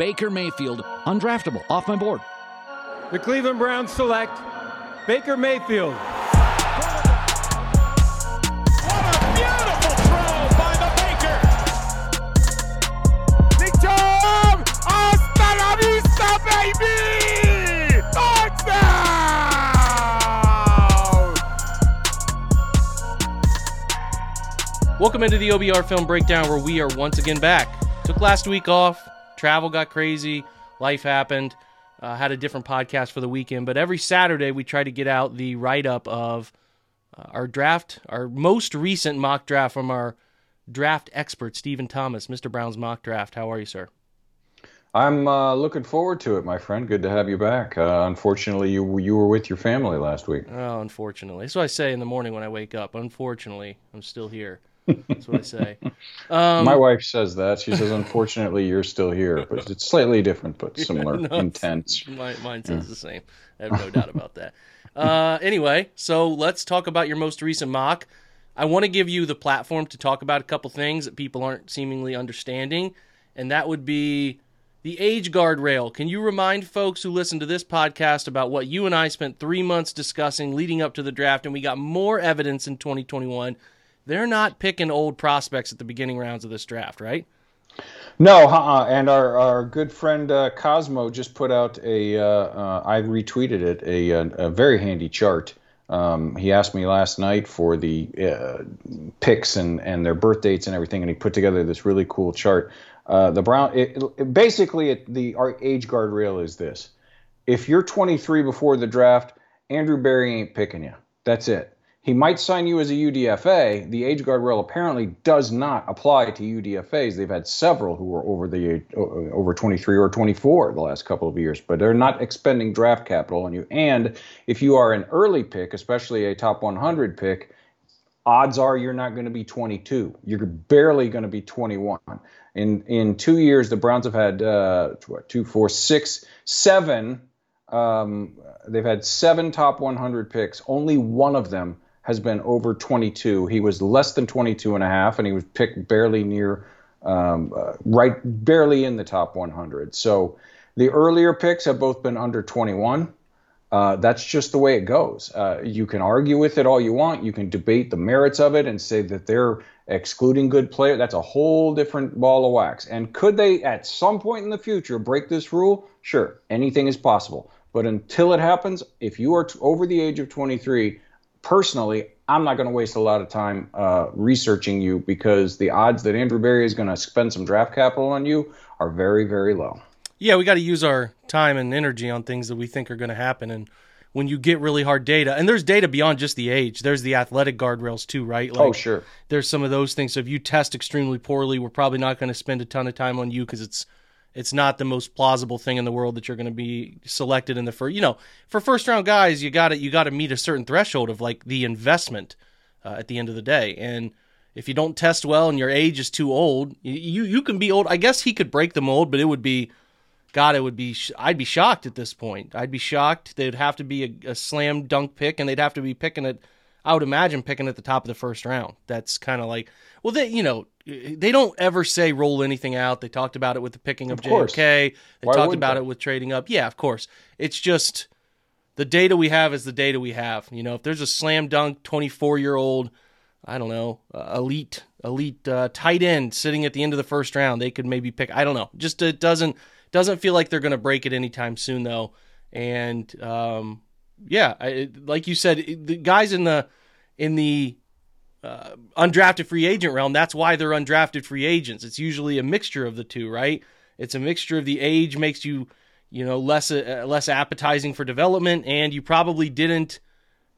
Baker Mayfield, undraftable, off my board. The Cleveland Browns select Baker Mayfield. What a beautiful throw by the Baker. Welcome into the OBR Film Breakdown, where we are once again back. Took last week off, travel got crazy, life happened. Uh, had a different podcast for the weekend, but every Saturday we try to get out the write up of uh, our draft, our most recent mock draft from our draft expert, Stephen Thomas, Mr. Brown's mock draft. How are you, sir? I'm uh, looking forward to it, my friend. Good to have you back. Uh, unfortunately, you you were with your family last week. Oh, unfortunately. That's what I say in the morning when I wake up. Unfortunately, I'm still here. That's what I say. Um, My wife says that. She says, "Unfortunately, you're still here, but it's slightly different, but similar, no, intense." My, mine says yeah. the same. I have no doubt about that. Uh, anyway, so let's talk about your most recent mock. I want to give you the platform to talk about a couple things that people aren't seemingly understanding, and that would be the age guardrail. Can you remind folks who listen to this podcast about what you and I spent three months discussing leading up to the draft, and we got more evidence in 2021 they're not picking old prospects at the beginning rounds of this draft, right? No, uh-uh. and our, our good friend uh, Cosmo just put out a. Uh, uh I retweeted it, a, a, a very handy chart. Um, he asked me last night for the uh, picks and, and their birth dates and everything, and he put together this really cool chart. Uh, the Brown, it, it, basically, it, the age guardrail is this: if you're 23 before the draft, Andrew Berry ain't picking you. That's it. He might sign you as a UDFA. The age guardrail apparently does not apply to UDFAs. They've had several who were over the over 23 or 24 the last couple of years, but they're not expending draft capital on you. And if you are an early pick, especially a top 100 pick, odds are you're not going to be 22. You're barely going to be 21. In in two years, the Browns have had uh, two, four, six, seven. Um, they've had seven top 100 picks. Only one of them has been over 22. He was less than 22 and a half, and he was picked barely near, um, uh, right, barely in the top 100. So the earlier picks have both been under 21. Uh, that's just the way it goes. Uh, you can argue with it all you want. You can debate the merits of it and say that they're excluding good players. That's a whole different ball of wax. And could they, at some point in the future, break this rule? Sure, anything is possible. But until it happens, if you are t- over the age of 23, personally, I'm not going to waste a lot of time uh, researching you because the odds that Andrew Berry is going to spend some draft capital on you are very, very low. Yeah, we got to use our time and energy on things that we think are going to happen. And when you get really hard data, and there's data beyond just the age, there's the athletic guardrails too, right? Like, oh, sure. There's some of those things. So if you test extremely poorly, we're probably not going to spend a ton of time on you because it's it's not the most plausible thing in the world that you're going to be selected in the first. You know, for first round guys, you got to you got to meet a certain threshold of like the investment uh, at the end of the day. And if you don't test well and your age is too old, you you can be old. I guess he could break the mold, but it would be, God, it would be. I'd be shocked at this point. I'd be shocked. They'd have to be a, a slam dunk pick, and they'd have to be picking it. I would imagine picking at the top of the first round. That's kind of like, well, they, you know, they don't ever say roll anything out. They talked about it with the picking of, of JOK. They Why talked about they? it with trading up. Yeah, of course. It's just the data we have is the data we have. You know, if there's a slam dunk 24 year old, I don't know, uh, elite elite uh, tight end sitting at the end of the first round, they could maybe pick. I don't know. Just it doesn't doesn't feel like they're going to break it anytime soon though. And um, yeah, I, like you said, the guys in the in the uh, undrafted free agent realm, that's why they're undrafted free agents. It's usually a mixture of the two, right? It's a mixture of the age makes you, you know, less uh, less appetizing for development, and you probably didn't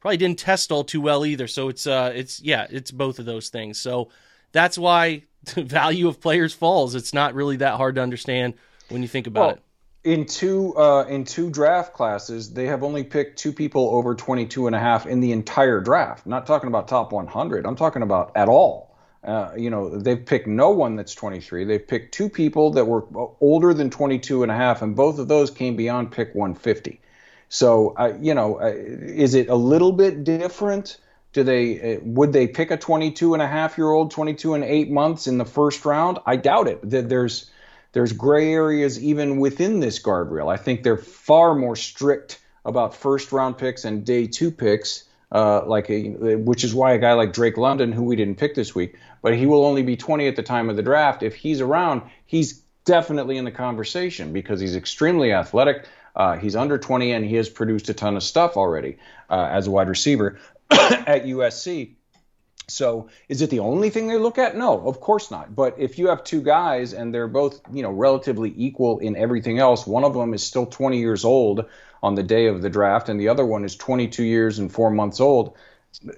probably didn't test all too well either. So it's uh it's yeah it's both of those things. So that's why the value of players falls. It's not really that hard to understand when you think about well, it in two uh, in two draft classes, they have only picked two people over 22 and a half in the entire draft. Not talking about top 100. I'm talking about at all. Uh, you know, they've picked no one that's 23. They've picked two people that were older than 22 and a half, and both of those came beyond pick 150. So, uh, you know, uh, is it a little bit different? Do they uh, would they pick a 22 and a half year old, 22 and eight months in the first round? I doubt it. There's there's gray areas even within this guardrail. I think they're far more strict about first round picks and day two picks. Uh, like a, which is why a guy like Drake London, who we didn't pick this week, but he will only be 20 at the time of the draft. If he's around, he's definitely in the conversation because he's extremely athletic. Uh, he's under 20 and he has produced a ton of stuff already uh, as a wide receiver at USC. So is it the only thing they look at? No, of course not. But if you have two guys and they're both, you know, relatively equal in everything else, one of them is still 20 years old on the day of the draft and the other one is 22 years and 4 months old,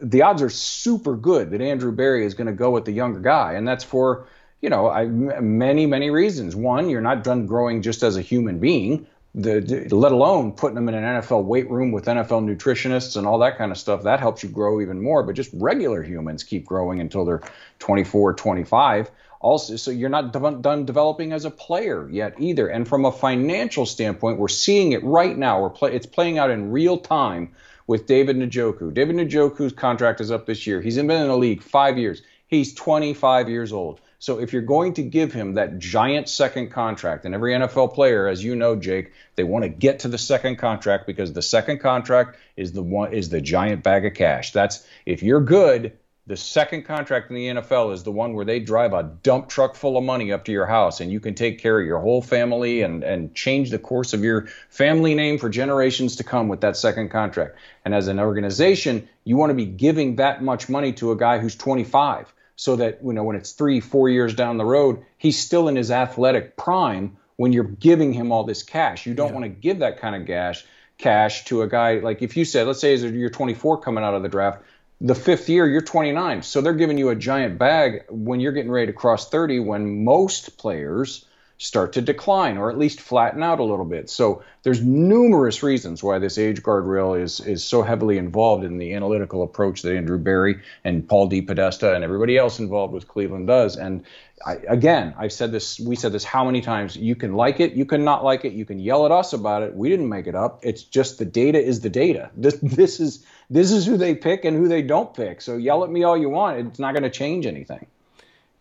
the odds are super good that Andrew Berry is going to go with the younger guy and that's for, you know, I, many many reasons. One, you're not done growing just as a human being the, let alone putting them in an NFL weight room with NFL nutritionists and all that kind of stuff. That helps you grow even more. But just regular humans keep growing until they're 24, 25. Also, so you're not de- done developing as a player yet either. And from a financial standpoint, we're seeing it right now. We're play- it's playing out in real time with David Njoku. David Njoku's contract is up this year. He's been in the league five years. He's 25 years old. So if you're going to give him that giant second contract, and every NFL player, as you know, Jake, they want to get to the second contract because the second contract is the one is the giant bag of cash. That's if you're good, the second contract in the NFL is the one where they drive a dump truck full of money up to your house and you can take care of your whole family and, and change the course of your family name for generations to come with that second contract. And as an organization, you want to be giving that much money to a guy who's 25 so that you know when it's three, four years down the road, he's still in his athletic prime when you're giving him all this cash. You don't yeah. want to give that kind of cash cash to a guy like if you said, let's say you're 24 coming out of the draft, the fifth year you're 29, so they're giving you a giant bag when you're getting ready to cross 30. When most players start to decline or at least flatten out a little bit. So there's numerous reasons why this age guardrail is is so heavily involved in the analytical approach that Andrew Berry and Paul DePodesta and everybody else involved with Cleveland does. And I, again, I've said this, we said this how many times? You can like it, you can not like it, you can yell at us about it. We didn't make it up. It's just the data is the data. This this is this is who they pick and who they don't pick. So yell at me all you want. It's not going to change anything.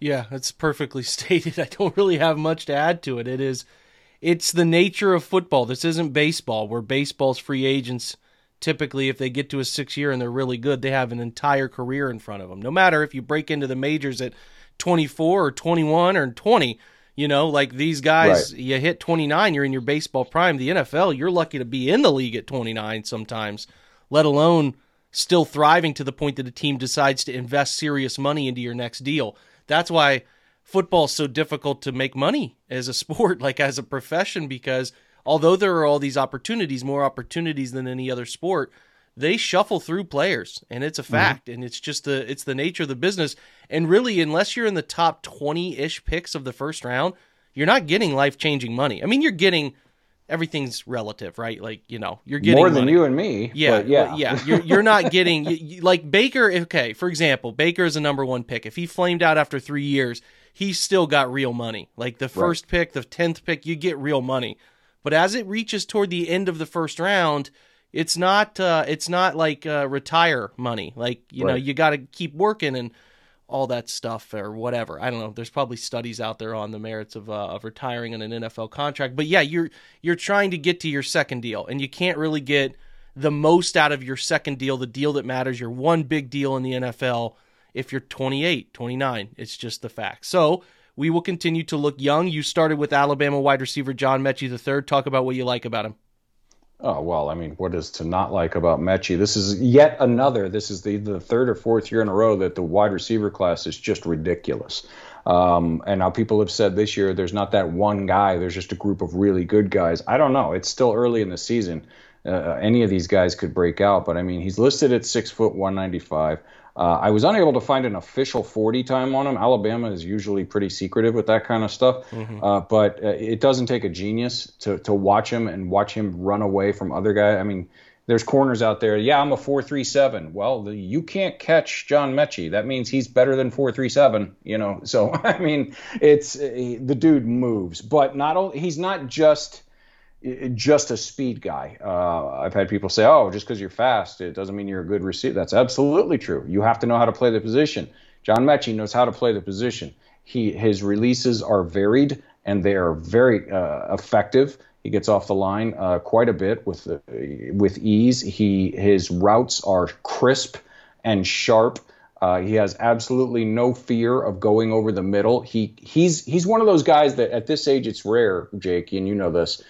Yeah, that's perfectly stated. I don't really have much to add to it. It is it's the nature of football. This isn't baseball where baseball's free agents typically if they get to a 6 year and they're really good, they have an entire career in front of them. No matter if you break into the majors at 24 or 21 or 20, you know, like these guys, right. you hit 29, you're in your baseball prime. The NFL, you're lucky to be in the league at 29 sometimes, let alone still thriving to the point that a team decides to invest serious money into your next deal. That's why football's so difficult to make money as a sport, like as a profession, because although there are all these opportunities, more opportunities than any other sport, they shuffle through players and it's a mm-hmm. fact mm-hmm. and it's just the it's the nature of the business and really unless you're in the top 20ish picks of the first round you're not getting life-changing money i mean you're getting everything's relative, right? Like you know, you're getting more than money. you and me. Yeah, yeah, yeah. You're you're not getting you, you, like Baker. Okay, for example, Baker is a number one pick. If he flamed out after three years, he still got real money. Like the first right. pick, the tenth pick, you get real money. But as it reaches toward the end of the first round, it's not uh, it's not like uh, retire money. Like you right. know, you got to keep working and all that stuff or whatever. I don't know. There's probably studies out there on the merits of uh, of retiring on an NFL contract. But yeah, you're you're trying to get to your second deal, and you can't really get the most out of your second deal, the deal that matters, your one big deal in the NFL. If you're 28, 29, it's just the fact. So we will continue to look young. You started with Alabama wide receiver John Metchie III. Talk about what you like about him. Oh well, I mean, what is to not like about Metchie? This is yet another. This is the the third or fourth year in a row that the wide receiver class is just ridiculous. Um, and now people have said this year there's not that one guy. There's just a group of really good guys. I don't know. It's still early in the season. Uh, any of these guys could break out, but I mean, he's listed at six foot 195. Uh, I was unable to find an official 40 time on him. Alabama is usually pretty secretive with that kind of stuff, mm-hmm. uh, but uh, it doesn't take a genius to, to watch him and watch him run away from other guys. I mean, there's corners out there. Yeah, I'm a 437. Well, the, you can't catch John Metchie. That means he's better than 437. You know, so I mean, it's uh, the dude moves, but not only he's not just just a speed guy. Uh, I've had people say, "Oh, just because you're fast, it doesn't mean you're a good receiver." That's absolutely true. You have to know how to play the position. John Metchie knows how to play the position. He his releases are varied and they are very uh, effective. He gets off the line uh, quite a bit with uh, with ease. He his routes are crisp and sharp. Uh, he has absolutely no fear of going over the middle. He he's he's one of those guys that at this age it's rare, Jake, and you know this.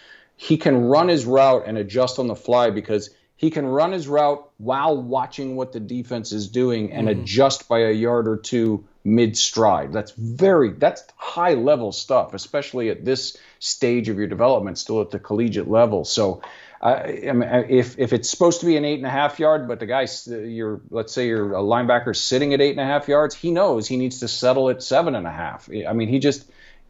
He can run his route and adjust on the fly because he can run his route while watching what the defense is doing and mm-hmm. adjust by a yard or two mid stride. That's very that's high level stuff, especially at this stage of your development, still at the collegiate level. So, uh, I mean, if if it's supposed to be an eight and a half yard, but the guy's you're let's say you're a linebacker sitting at eight and a half yards, he knows he needs to settle at seven and a half. I mean, he just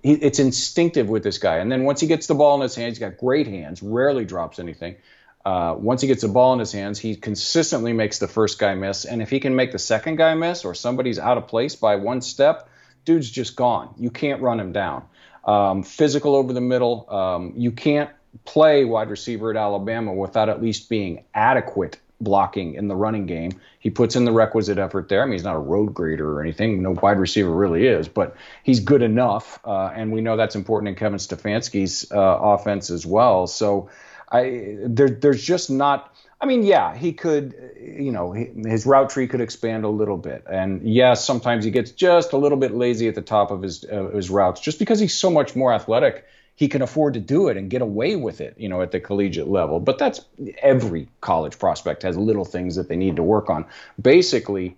he, it's instinctive with this guy. And then once he gets the ball in his hands, he's got great hands, rarely drops anything. Uh, once he gets the ball in his hands, he consistently makes the first guy miss. And if he can make the second guy miss or somebody's out of place by one step, dude's just gone. You can't run him down. Um, physical over the middle. Um, you can't play wide receiver at Alabama without at least being adequate blocking in the running game. He puts in the requisite effort there. I mean, he's not a road grader or anything. No wide receiver really is, but he's good enough. Uh, and we know that's important in Kevin Stefanski's uh, offense as well. So, I there there's just not. I mean, yeah, he could, you know, his route tree could expand a little bit, and yes, sometimes he gets just a little bit lazy at the top of his uh, his routes, just because he's so much more athletic. He can afford to do it and get away with it, you know, at the collegiate level. But that's every college prospect has little things that they need to work on. Basically,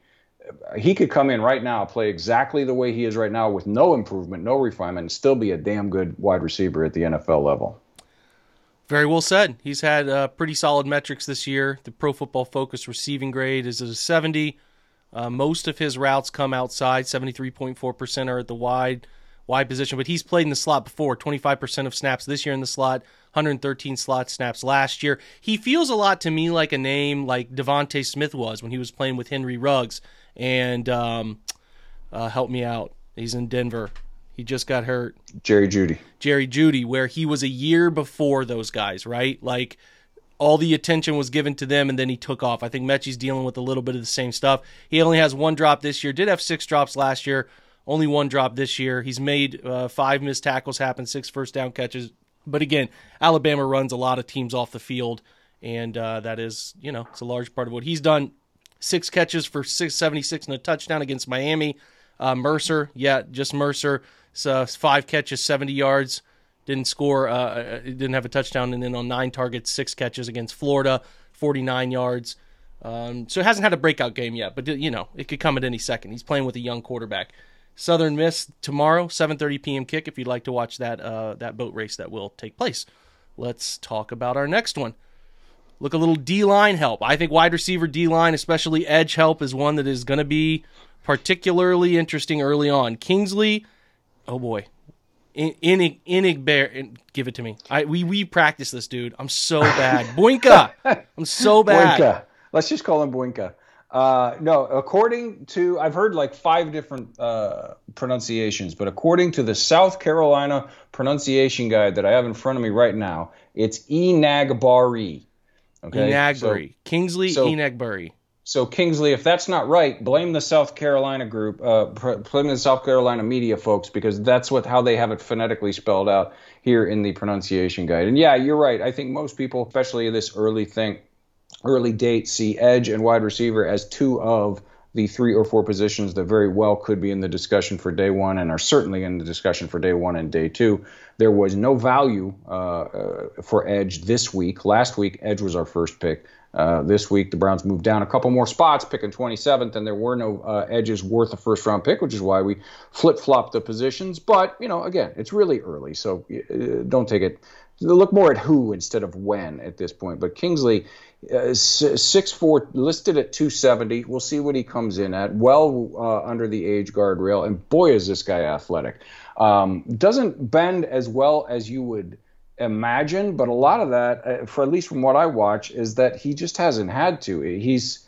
he could come in right now, play exactly the way he is right now with no improvement, no refinement, and still be a damn good wide receiver at the NFL level. Very well said. He's had uh, pretty solid metrics this year. The Pro Football Focus receiving grade is at a 70. Uh, most of his routes come outside. 73.4% are at the wide wide position, but he's played in the slot before. 25% of snaps this year in the slot, 113 slot snaps last year. He feels a lot to me like a name like DeVonta Smith was when he was playing with Henry Ruggs. And um, uh, help me out. He's in Denver. He just got hurt. Jerry Jeudy. Jerry Jeudy, where he was a year before those guys, right? Like all the attention was given to them and then he took off. I think Metchie's dealing with a little bit of the same stuff. He only has one drop this year. Did have six drops last year. Only one drop this year. He's made uh, five missed tackles happen, six first down catches. But again, Alabama runs a lot of teams off the field, and uh, that is, you know, it's a large part of what he's done. Six catches for 676 and a touchdown against Miami. Uh, Mercer, yeah, just Mercer. So five catches, 70 yards. Didn't score. Uh, uh, didn't have a touchdown, and then on nine targets, six catches against Florida, 49 yards. Um, so it hasn't had a breakout game yet, but you know it could come at any second. He's playing with a young quarterback. Southern Miss tomorrow, 7:30 p.m. kick. If you'd like to watch that uh, that boat race that will take place, let's talk about our next one. Look a little D line help. I think wide receiver D line, especially edge help, is one that is going to be particularly interesting early on. Kingsley oh boy, Inig Inig Bear, give it to me. I we we practice this, dude. I'm so bad. Boinka, I'm so bad. Boinka. Let's just call him Boinka. Uh, no, according to I've heard like five different uh, pronunciations, but according to the South Carolina pronunciation guide that I have in front of me right now, it's Enagbare. Okay, Enagbare, so, Kingsley so, Enagbare. So Kingsley, if that's not right, blame the South Carolina group, uh, blame the South Carolina media folks because that's what how they have it phonetically spelled out here in the pronunciation guide. And yeah, you're right. I think most people, especially this early thing, early date, see edge and wide receiver as two of the three or four positions that very well could be in the discussion for day one and are certainly in the discussion for day one and day two. There was no value uh, uh, for edge this week. Last week, edge was our first pick. Uh, this week, the Browns moved down a couple more spots, picking 27th, and there were no uh, edges worth a first round pick, which is why we flip flopped the positions. But, you know, again, it's really early, so uh, don't take it. Look more at who instead of when at this point. But Kingsley, uh, six four, listed at 270. We'll see what he comes in at. Well uh, under the age guardrail, and boy is this guy athletic. Um, doesn't bend as well as you would imagine, but a lot of that, uh, for at least from what I watch, is that he just hasn't had to. He's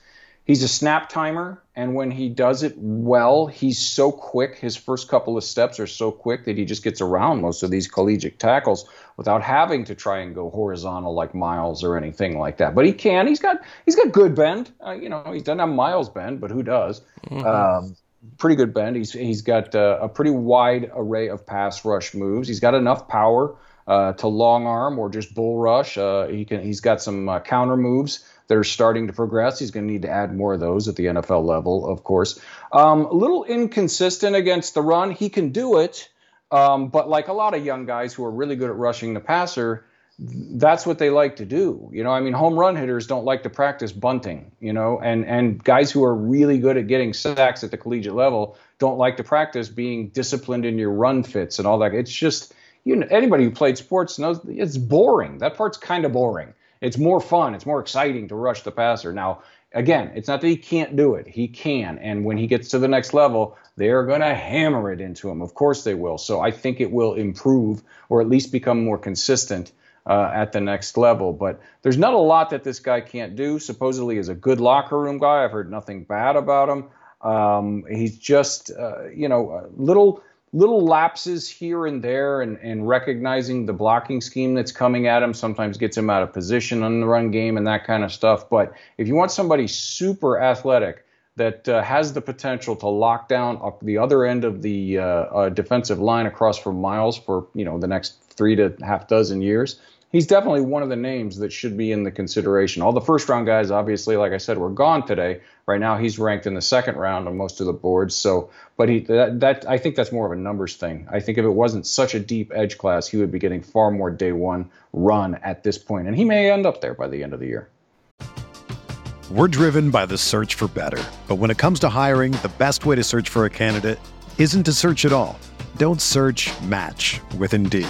he's a snap timer, and when he does it well, he's so quick. His first couple of steps are so quick that he just gets around most of these collegiate tackles without having to try and go horizontal like Myles or anything like that. But he can. He's got he's got good bend. Uh, you know, he doesn't have Myles bend, but who does? Mm-hmm. Um, pretty good bend. He's he's got uh, a pretty wide array of pass rush moves. He's got enough power uh, to long arm or just bull rush. Uh, he can he's got some uh, counter moves that are starting to progress. He's going to need to add more of those at the NFL level, of course. Um, a little inconsistent against the run. He can do it, um, but like a lot of young guys who are really good at rushing the passer, that's what they like to do. You know, I mean, home run hitters don't like to practice bunting, you know, and, and guys who are really good at getting sacks at the collegiate level don't like to practice being disciplined in your run fits and all that. It's just, you know, anybody who played sports knows it's boring. That part's kind of boring. It's more fun. It's more exciting to rush the passer. Now, again, it's not that he can't do it. He can. And when he gets to the next level, they're going to hammer it into him. Of course they will. So I think it will improve or at least become more consistent uh, at the next level. But there's not a lot that this guy can't do. Supposedly, is a good locker room guy. I've heard nothing bad about him. Um, he's just, uh, you know, a little little lapses here and there, and, and recognizing the blocking scheme that's coming at him sometimes gets him out of position on the run game and that kind of stuff. But if you want somebody super athletic that uh, has the potential to lock down up the other end of the uh, uh, defensive line across from Myles for you know the next three to half dozen years he's definitely one of the names that should be in the consideration. All the first round guys, obviously, like I said, were gone today. Right now, he's ranked in the second round on most of the boards. So, but he that, that I think that's more of a numbers thing. I think if it wasn't such a deep edge class, he would be getting far more day one run at this point, and he may end up there by the end of the year. We're driven by the search for better, but when it comes to hiring, the best way to search for a candidate isn't to search at all. Don't search. Match with Indeed.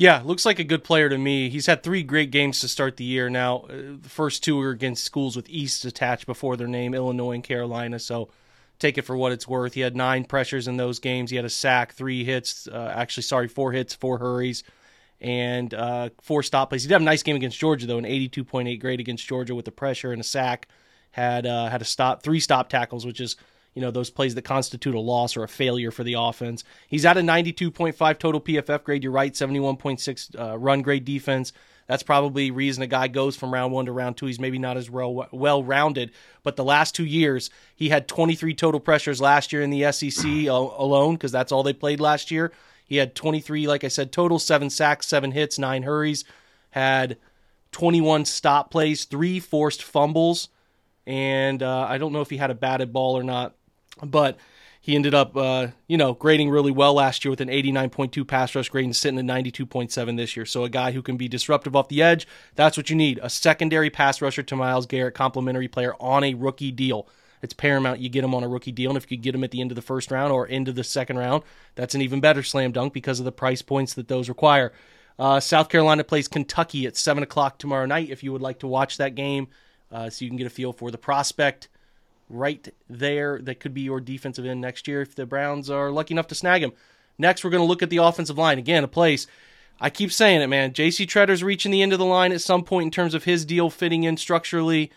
Yeah, looks like a good player to me. He's had three great games to start the year. Now, uh, the first two are against schools with East attached before their name, Illinois and Carolina. So take it for what it's worth. He had nine pressures in those games. He had a sack, three hits, uh, actually, sorry, four hits, four hurries, and uh, four stop plays. He did have a nice game against Georgia, though, an 82.8 grade against Georgia with the pressure and a sack. Had uh, had a stop, three stop tackles, which is you know, those plays that constitute a loss or a failure for the offense. He's at a 92.5 total PFF grade. You're right, 71.6 uh, run grade defense. That's probably reason a guy goes from round one to round two. He's maybe not as well well rounded, but the last two years he had 23 total pressures last year in the SEC alone because that's all they played last year. He had 23, like I said, total seven sacks, seven hits, nine hurries, had 21 stop plays, three forced fumbles, and uh, I don't know if he had a batted ball or not but he ended up, uh, you know, grading really well last year with an 89.2 pass rush grade and sitting at 92.7 this year. So a guy who can be disruptive off the edge, that's what you need. A secondary pass rusher to Myles Garrett, complimentary player on a rookie deal. It's paramount you get him on a rookie deal, and if you get him at the end of the first round or into the second round, that's an even better slam dunk because of the price points that those require. Uh, South Carolina plays Kentucky at 7 o'clock tomorrow night if you would like to watch that game uh, so you can get a feel for the prospect – right there that could be your defensive end next year if the Browns are lucky enough to snag him. Next, we're going to look at the offensive line. Again, a place. I keep saying it, man. J.C. Tretter's reaching the end of the line at some point in terms of his deal fitting in structurally.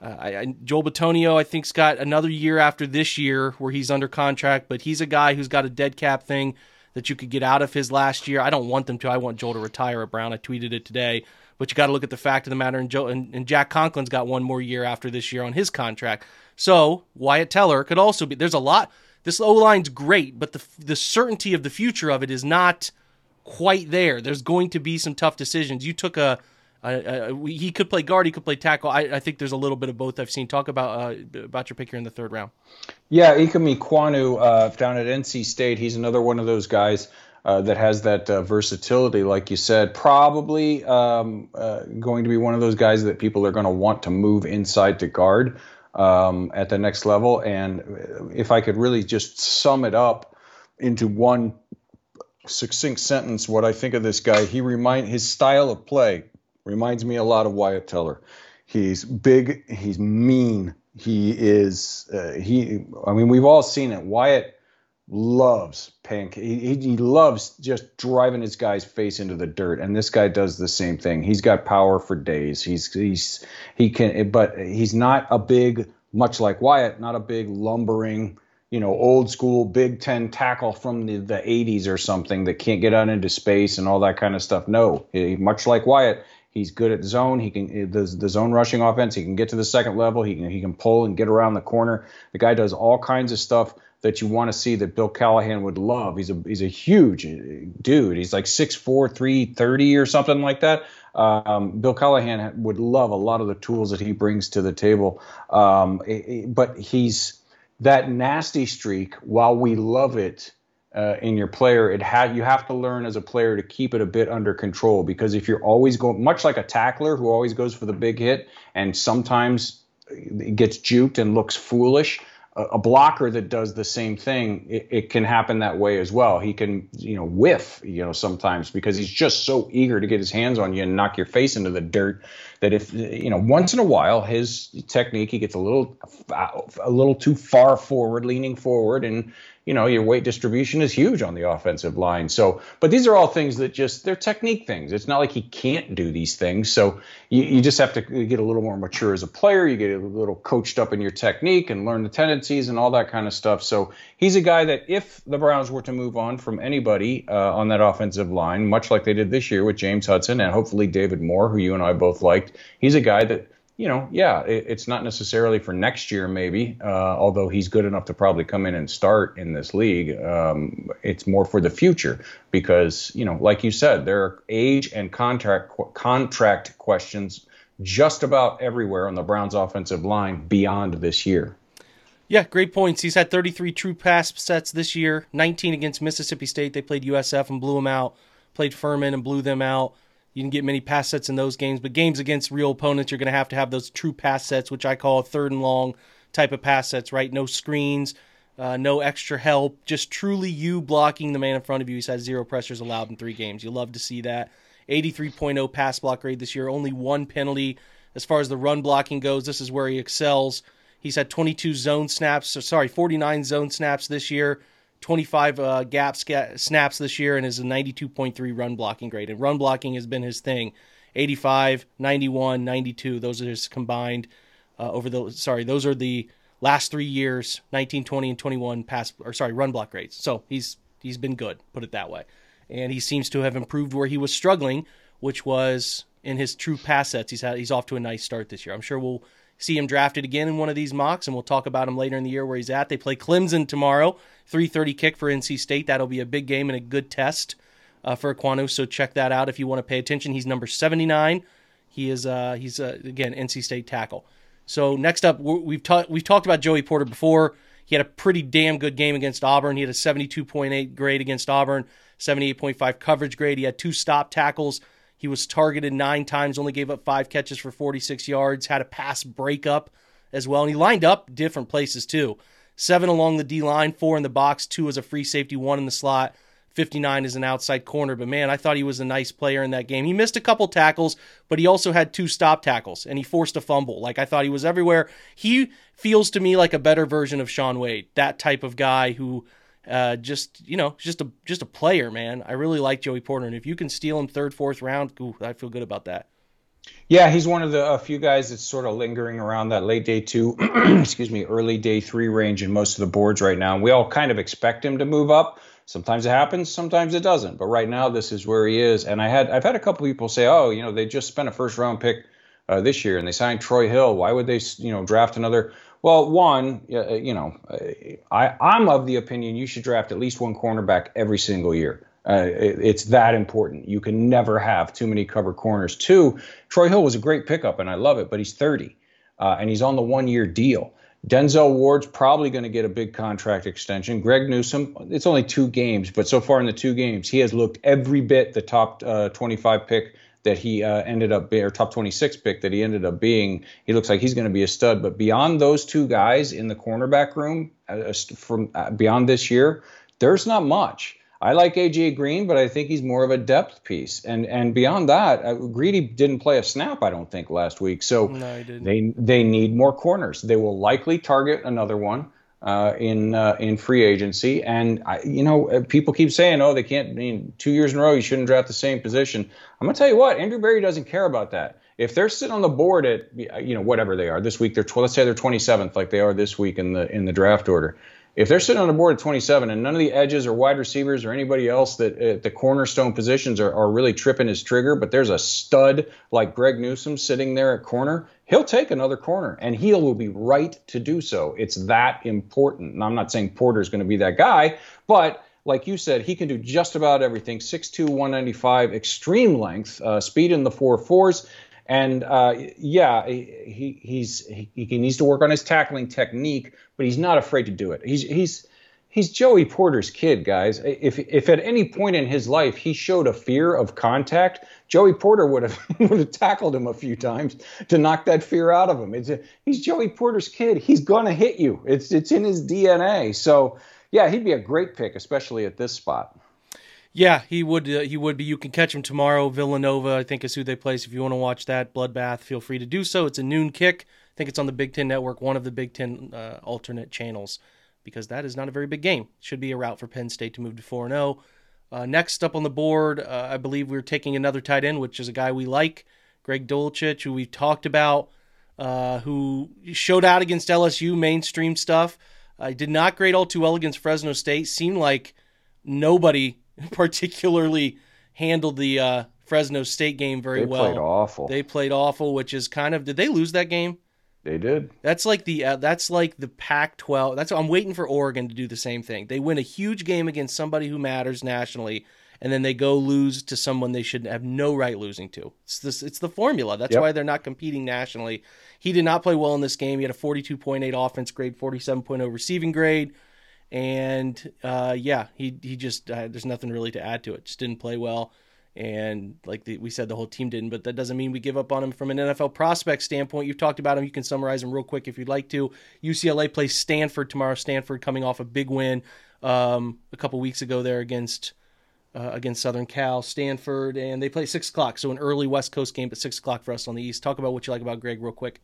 Uh, I, I, Joel Bitonio, I think, has got another year after this year where he's under contract, but he's a guy who's got a dead cap thing that you could get out of his last year. I don't want them to. I want Joel to retire at Brown. I tweeted it today. But you got to look at the fact of the matter, and, Joe, and, and Jack Conklin's got one more year after this year on his contract. So Wyatt Teller could also be. There's a lot. This O line's great, but the the certainty of the future of it is not quite there. There's going to be some tough decisions. You took a we, he could play guard. He could play tackle. I, I, think there's a little bit of both. I've seen. Talk about uh, about your pick here in the third round. Yeah, Ikem Ekwonu uh, down at NC State. He's another one of those guys uh, that has that uh, versatility, like you said. Probably um, uh, going to be one of those guys that people are going to want to move inside to guard um, at the next level. And if I could really just sum it up into one succinct sentence, what I think of this guy, he remind his style of play reminds me a lot of Wyatt Teller. He's big, he's mean, he is uh, he. I mean, we've all seen it. Wyatt loves pink. He, he loves just driving his guy's face into the dirt, and this guy does the same thing. He's got power for days. He's he's he can, but he's not a big, much like Wyatt, not a big lumbering you know, old school Big Ten tackle from the, the 80s or something that can't get out into space and all that kind of stuff. No, he, much like Wyatt, he's good at zone. He can the, the zone rushing offense. He can get to the second level. He can he can pull and get around the corner. The guy does all kinds of stuff that you want to see that Bill Callahan would love. He's a he's a huge dude. He's like 6'4", 330 or something like that. Um, Bill Callahan would love a lot of the tools that he brings to the table. Um, but he's that nasty streak, while we love it uh, in your player, it had you have to learn as a player to keep it a bit under control because if you're always going, much like a tackler who always goes for the big hit and sometimes gets juked and looks foolish, a blocker that does the same thing, it, it, can happen that way as well. He can, you know, whiff, you know, sometimes because he's just so eager to get his hands on you and knock your face into the dirt that if, you know, once in a while his technique he gets a little, a little too far forward, leaning forward, and you know, your weight distribution is huge on the offensive line. So, but these are all things that just they're technique things. It's not like he can't do these things. So you, you just have to get a little more mature as a player. You get a little coached up in your technique and learn the tendencies and all that kind of stuff. So he's a guy that if the Browns were to move on from anybody uh, on that offensive line, much like they did this year with James Hudson and hopefully David Moore, who you and I both liked, he's a guy that you know, yeah, it, it's not necessarily for next year, maybe, uh, although he's good enough to probably come in and start in this league. Um, it's more for the future because, you know, like you said, there are age and contract contract questions just about everywhere on the Browns' offensive line beyond this year. Yeah, great points. He's had 33 true pass sets this year, 19 against Mississippi State. They played USF and blew them out. Played Furman and blew them out. You can get many pass sets in those games, but games against real opponents, you're going to have to have those true pass sets, which I call third and long type of pass sets, right? No screens, uh, no extra help, just truly you blocking the man in front of you. He's had zero pressures allowed in three games. You love to see that. 83.0 pass block grade this year, only one penalty. As far as the run blocking goes, this is where he excels. He's had 22 zone snaps, so sorry, 49 zone snaps this year. 25 uh, gap snaps this year and is a 92.3 run blocking grade. And run blocking has been his thing 85, 91, 92. Those are his combined uh, over the, sorry, those are the last three years 19, 20, and 21 pass, or sorry, run block grades. So he's, he's been good, put it that way. And he seems to have improved where he was struggling, which was in his true pass sets. He's had, he's off to a nice start this year. I'm sure we'll see him drafted again in one of these mocks, and we'll talk about him later in the year where he's at. They play Clemson tomorrow, 3:30 kick for NC State. That'll be a big game and a good test uh, for Ekwonu. So check that out if you want to pay attention. He's number 79. He is uh, he's uh, again NC State tackle. So next up, we've talked we've talked about Joey Porter before. He had a pretty damn good game against Auburn. He had a 72.8 grade against Auburn, 78.5 coverage grade. He had two stop tackles he was targeted nine times, only gave up five catches for 46 yards, had a pass breakup as well. And he lined up different places too. Seven along the D line, four in the box, two as a free safety, one in the slot. 59 as an outside corner. But man, I thought he was a nice player in that game. He missed a couple tackles, but he also had two stop tackles and he forced a fumble. Like I thought he was everywhere. He feels to me like a better version of Shaun Wade, that type of guy who uh, just you know, just a just a player, man. I really like Joey Porter, and if you can steal him third, fourth round, ooh, I feel good about that. Yeah, he's one of the few guys that's sort of lingering around that late day two, excuse me, early day three range in most of the boards right now. And we all kind of expect him to move up. Sometimes it happens, sometimes it doesn't. But right now, this is where he is. And I had I've had a couple people say, oh, you know, they just spent a first round pick uh, this year and they signed Troy Hill. Why would they, you know, draft another? Well, one, uh, you know, I, I'm of the opinion you should draft at least one cornerback every single year. Uh, it, it's that important. You can never have too many cover corners. Two, Troy Hill was a great pickup, and I love it, but he's 30, uh, and he's on the one-year deal. Denzel Ward's probably going to get a big contract extension. Greg Newsome, it's only two games, but so far in the two games, he has looked every bit the top uh, 25 pick that he uh, ended up being, or top 26 pick that he ended up being. He looks like he's going to be a stud. But beyond those two guys in the cornerback room, uh, from uh, beyond this year, there's not much. I like AJ Green, but I think he's more of a depth piece. And and beyond that, uh, Greedy didn't play a snap, I don't think, last week. So no, they they need more corners. They will likely target another one uh, in uh, in free agency. And I, you know, uh, people keep saying, oh, they can't. I mean, two years in a row, you shouldn't draft the same position. I'm gonna tell you what, Andrew Berry doesn't care about that. If they're sitting on the board at you know whatever they are this week, they're let's say they're 27th, like they are this week in the in the draft order if they're sitting on the board at 27 and none of the edges or wide receivers or anybody else that at uh, the cornerstone positions are, are really tripping his trigger, but there's a stud like Greg Newsome sitting there at corner, he'll take another corner and he will be right to do so. It's that important. And I'm not saying Porter's going to be that guy, but like you said, he can do just about everything 6'2, 195, extreme length, uh, speed in the four fours. And uh, yeah, he, he's he, he, needs to work on his tackling technique, but he's not afraid to do it. He's he's he's Joey Porter's kid, guys. If if at any point in his life he showed a fear of contact, Joey Porter would have would have tackled him a few times to knock that fear out of him. It's a, he's Joey Porter's kid. He's gonna hit you. It's it's in his DNA. So yeah, he'd be a great pick, especially at this spot. Yeah, he would. Uh, he would be. You can catch him tomorrow. Villanova, I think, is who they place. If you want to watch that bloodbath, feel free to do so. It's a noon kick. I think it's on the Big Ten Network, one of the Big Ten uh, alternate channels, because that is not a very big game. Should be a route for Penn State to move to four and zero. Oh. Uh, next up on the board, uh, I believe we're taking another tight end, which is a guy we like, Greg Dulcich, who we've talked about, uh, who showed out against LSU mainstream stuff. I did not grade all too well against Fresno State. Seemed like nobody particularly handled the uh, Fresno State game very they well. They played awful. They played awful, which is kind of did they lose that game? They did. That's like the uh, that's like the Pac-12. That's I'm waiting for Oregon to do the same thing. They win a huge game against somebody who matters nationally, and then they go lose to someone they should have no right losing to. It's this. It's the formula. That's yep. why they're not competing nationally. He did not play well in this game. He had a 42.8 offense grade, 47.0 receiving grade and uh, yeah, he he just uh, there's nothing really to add to it. Just didn't play well, and like the, we said, the whole team didn't. But that doesn't mean we give up on him from an NFL prospect standpoint. You've talked about him. You can summarize him real quick if you'd like to. UCLA plays Stanford tomorrow. Stanford coming off a big win um, a couple weeks ago there against. Uh, against Southern Cal, Stanford, and they play six o'clock. So an early West Coast game, but six o'clock for us on the East. Talk about what you like about Greg, real quick.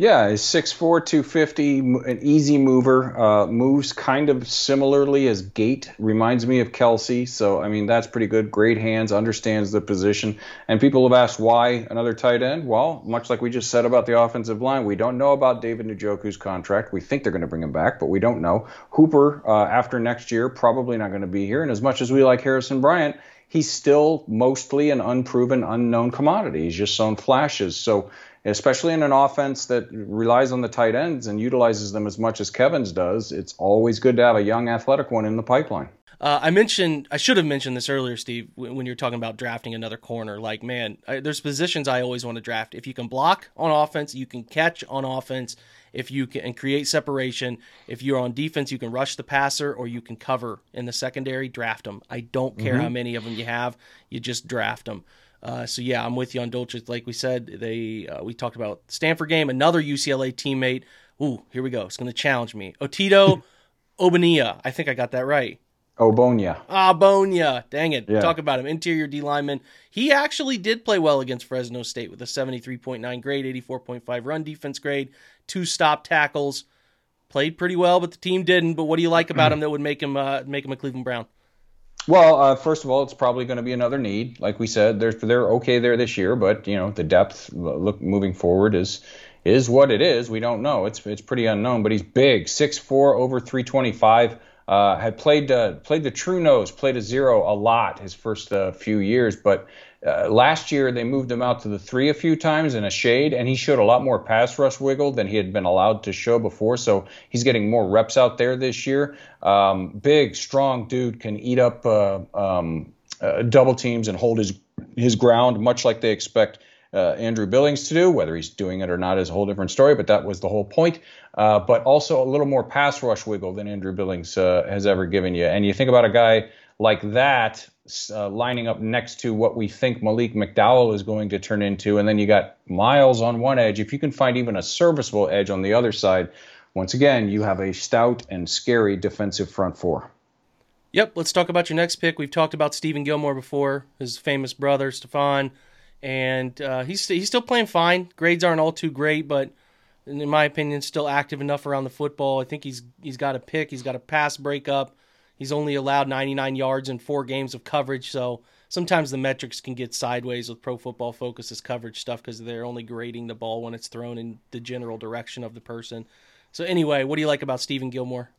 Yeah, he's 6'4", 250, an easy mover. Uh, moves kind of similarly as Gate. Reminds me of Kelce. So, I mean, that's pretty good. Great hands, understands the position. And people have asked why another tight end. Well, much like we just said about the offensive line, we don't know about David Njoku's contract. We think they're going to bring him back, but we don't know. Hooper, uh, after next year, probably not going to be here. And as much as we like Harrison Bryant, he's still mostly an unproven, unknown commodity. He's just shown flashes. So, especially in an offense that relies on the tight ends and utilizes them as much as Kevin's does, it's always good to have a young athletic one in the pipeline. Uh, I mentioned, I should have mentioned this earlier, Steve, when you're talking about drafting another corner. Like, man, I, there's positions I always want to draft. If you can block on offense, you can catch on offense. If you can create separation, if you're on defense, you can rush the passer or you can cover in the secondary. Draft them. I don't care mm-hmm. how many of them you have. You just draft them. Uh, so yeah, I'm with you on Dulcich. Like we said, they uh, we talked about Stanford game. Another UCLA teammate. Ooh, here we go. It's going to challenge me. Otito Ogbonnia. I think I got that right. Ogbonnia. Ah, Dang it. Yeah. Talk about him. Interior D lineman. He actually did play well against Fresno State with a 73.9 grade, 84.5 run defense grade, two stop tackles. Played pretty well, but the team didn't. But what do you like about him that would make him uh, make him a Cleveland Brown? Well, uh, first of all, it's probably going to be another need. Like we said, they're they're okay there this year, but you know the depth look moving forward is is what it is. We don't know. It's it's pretty unknown. But he's big, 6'4", over 325. Uh, had played uh, played the true nose, played a zero a lot his first uh, few years, but uh, last year they moved him out to the three a few times in a shade, and he showed a lot more pass rush wiggle than he had been allowed to show before. So he's getting more reps out there this year. Um, big, strong dude can eat up uh, um, uh, double teams and hold his his ground, much like they expect uh, Andrew Billings to do. Whether he's doing it or not is a whole different story, but that was the whole point. Uh, but also a little more pass rush wiggle than Andrew Billings uh, has ever given you. And you think about a guy like that uh, lining up next to what we think Malik McDowell is going to turn into, and then you got Miles on one edge. If you can find even a serviceable edge on the other side, once again, you have a stout and scary defensive front four. Yep, let's talk about your next pick. We've talked about Stephen Gilmore before, his famous brother Stephon, and uh, he's he's still playing fine. Grades aren't all too great, but in my opinion, still active enough around the football. I think he's he's got a pick, he's got a pass breakup. He's only allowed 99 yards in four games of coverage, so sometimes the metrics can get sideways with Pro Football Focus's coverage stuff because they're only grading the ball when it's thrown in the general direction of the person. So anyway, what do you like about Steven Gilmore?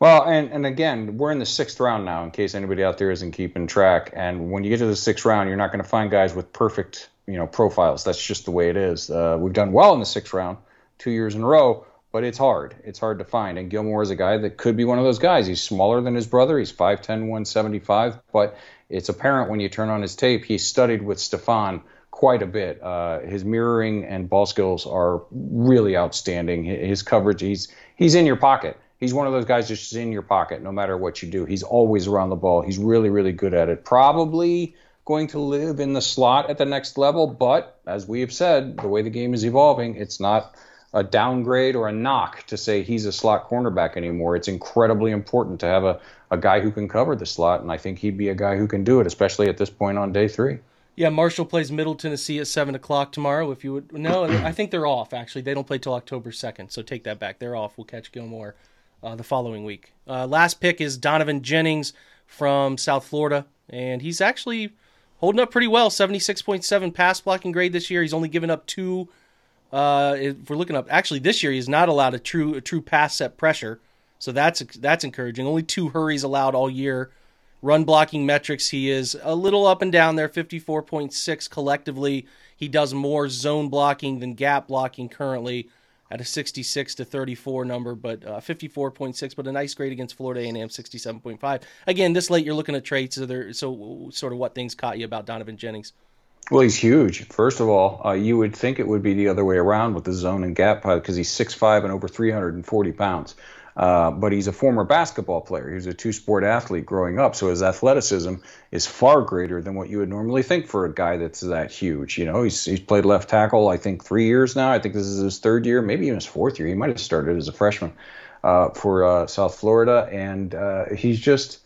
Well, and, and again, we're in the sixth round now, in case anybody out there isn't keeping track. And when you get to the sixth round, you're not going to find guys with perfect, you know, profiles. That's just the way it is. Uh, we've done well in the sixth round, two years in a row, but it's hard. It's hard to find. And Gilmore is a guy that could be one of those guys. He's smaller than his brother. He's 5'10", 175, but it's apparent when you turn on his tape, he studied with Stephon quite a bit. Uh, his mirroring and ball skills are really outstanding. His coverage, he's he's in your pocket he's one of those guys just in your pocket no matter what you do. He's always around the ball. He's really, really good at it. Probably going to live in the slot at the next level, but as we have said, the way the game is evolving, it's not a downgrade or a knock to say he's a slot cornerback anymore. It's incredibly important to have a, a guy who can cover the slot, and I think he'd be a guy who can do it, especially at this point on day three. Yeah, Marshall plays Middle Tennessee at seven o'clock tomorrow. If you would, no, I think they're off. Actually, they don't play till October second, so take that back. They're off. We'll catch Gilmore uh, the following week. Uh, last pick is Donovan Jennings from South Florida, and he's actually holding up pretty well. 76.7 pass blocking grade this year. He's only given up two. Uh, if we're looking up, actually this year he's not allowed a true a true pass set pressure, so that's that's encouraging. Only two hurries allowed all year. Run blocking metrics, he is a little up and down there, 54.6 collectively. He does more zone blocking than gap blocking currently at a 66 to 34 number, but uh, 54.6, but a nice grade against Florida A&M 67.5. Again, this late you're looking at traits. So, there, so sort of what things caught you about Donovan Jennings? Well, he's huge. First of all, uh, you would think it would be the other way around with the zone and gap because he's 6'5 and over 340 pounds. Uh, but he's a former basketball player. He was a two sport athlete growing up, so his athleticism is far greater than what you would normally think for a guy that's that huge. You know, he's, he's played left tackle, I think, three years now. I think this is his third year, maybe even his fourth year. He might have started as a freshman uh, for uh, South Florida, and uh, he's just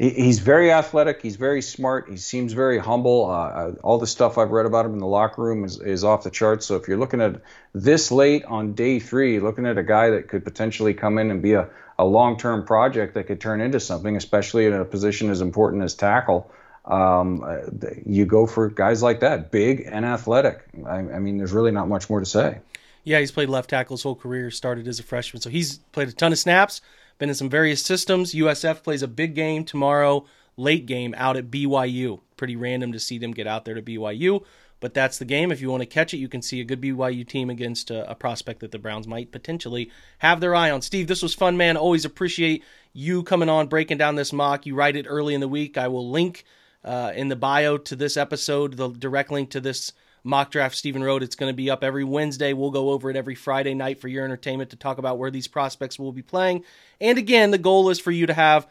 he's very athletic. He's very smart. He seems very humble. Uh, all the stuff I've read about him in the locker room is, is off the charts. So if you're looking at this late on day three, looking at a guy that could potentially come in and be a, a long term project that could turn into something, especially in a position as important as tackle. Um, uh, you go for guys like that, big and athletic. I, I mean, there's really not much more to say. Yeah, he's played left tackle his whole career, started as a freshman. So he's played a ton of snaps been in some various systems. USF plays a big game tomorrow, late game out at BYU. Pretty random to see them get out there to BYU, but that's the game. If you want to catch it, you can see a good BYU team against a, a prospect that the Browns might potentially have their eye on. Steve, this was fun, man. Always appreciate you coming on, breaking down this mock. You write it early in the week. I will link uh, in the bio to this episode, the direct link to this mock draft Stephen wrote. It's going to be up every Wednesday. We'll go over it every Friday night for your entertainment to talk about where these prospects will be playing. And again, the goal is for you to have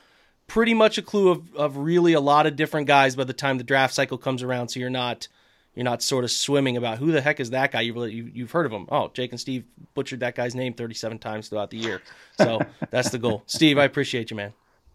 pretty much a clue of, of really a lot of different guys by the time the draft cycle comes around. So you're not you're not sort of swimming about who the heck is that guy. You've you, you've heard of him. Oh, Jake and Steve butchered that guy's name 37 times throughout the year. So that's the goal. Steve, I appreciate you, man.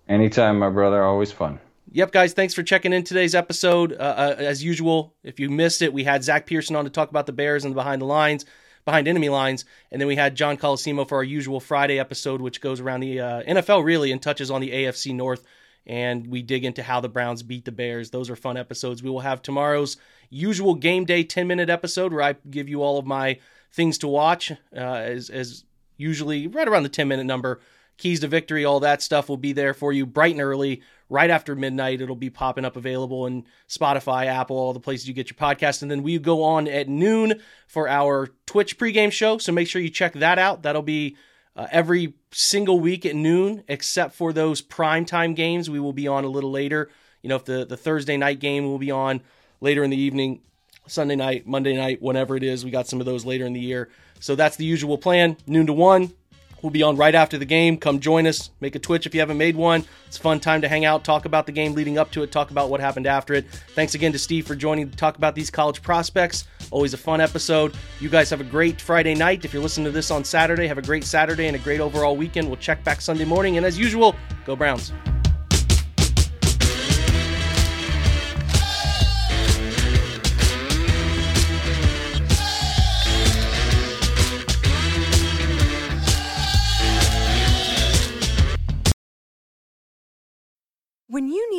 Anytime, my brother. Always fun. Yep, guys, thanks for checking in today's episode. Uh, uh, as usual, if you missed it, we had Zach Pearson on to talk about the Bears and the behind the lines, behind enemy lines, and then we had John Colosimo for our usual Friday episode, which goes around the uh, NFL really and touches on the AFC North. And we dig into how the Browns beat the Bears. Those are fun episodes. We will have tomorrow's usual game day 10 minute episode where I give you all of my things to watch, uh, as, as usually right around the 10 minute number keys to victory, all that stuff will be there for you bright and early, right after midnight. It'll be popping up available in Spotify, Apple, all the places you get your podcast. And then we go on at noon for our Twitch pregame show. So make sure you check that out. That'll be uh, every single week at noon, except for those prime time games. We will be on a little later. you know, if the, the Thursday night game will be on later in the evening, Sunday night, Monday night, whenever it is. We got some of those later in the year. So that's the usual plan. Noon to one. We'll be on right after the game. Come join us. Make a Twitch if you haven't made one. It's a fun time to hang out, talk about the game leading up to it, talk about what happened after it. Thanks again to Steve for joining to talk about these college prospects. Always a fun episode. You guys have a great Friday night. If you're listening to this on Saturday, have a great Saturday and a great overall weekend. We'll check back Sunday morning. And as usual, go Browns.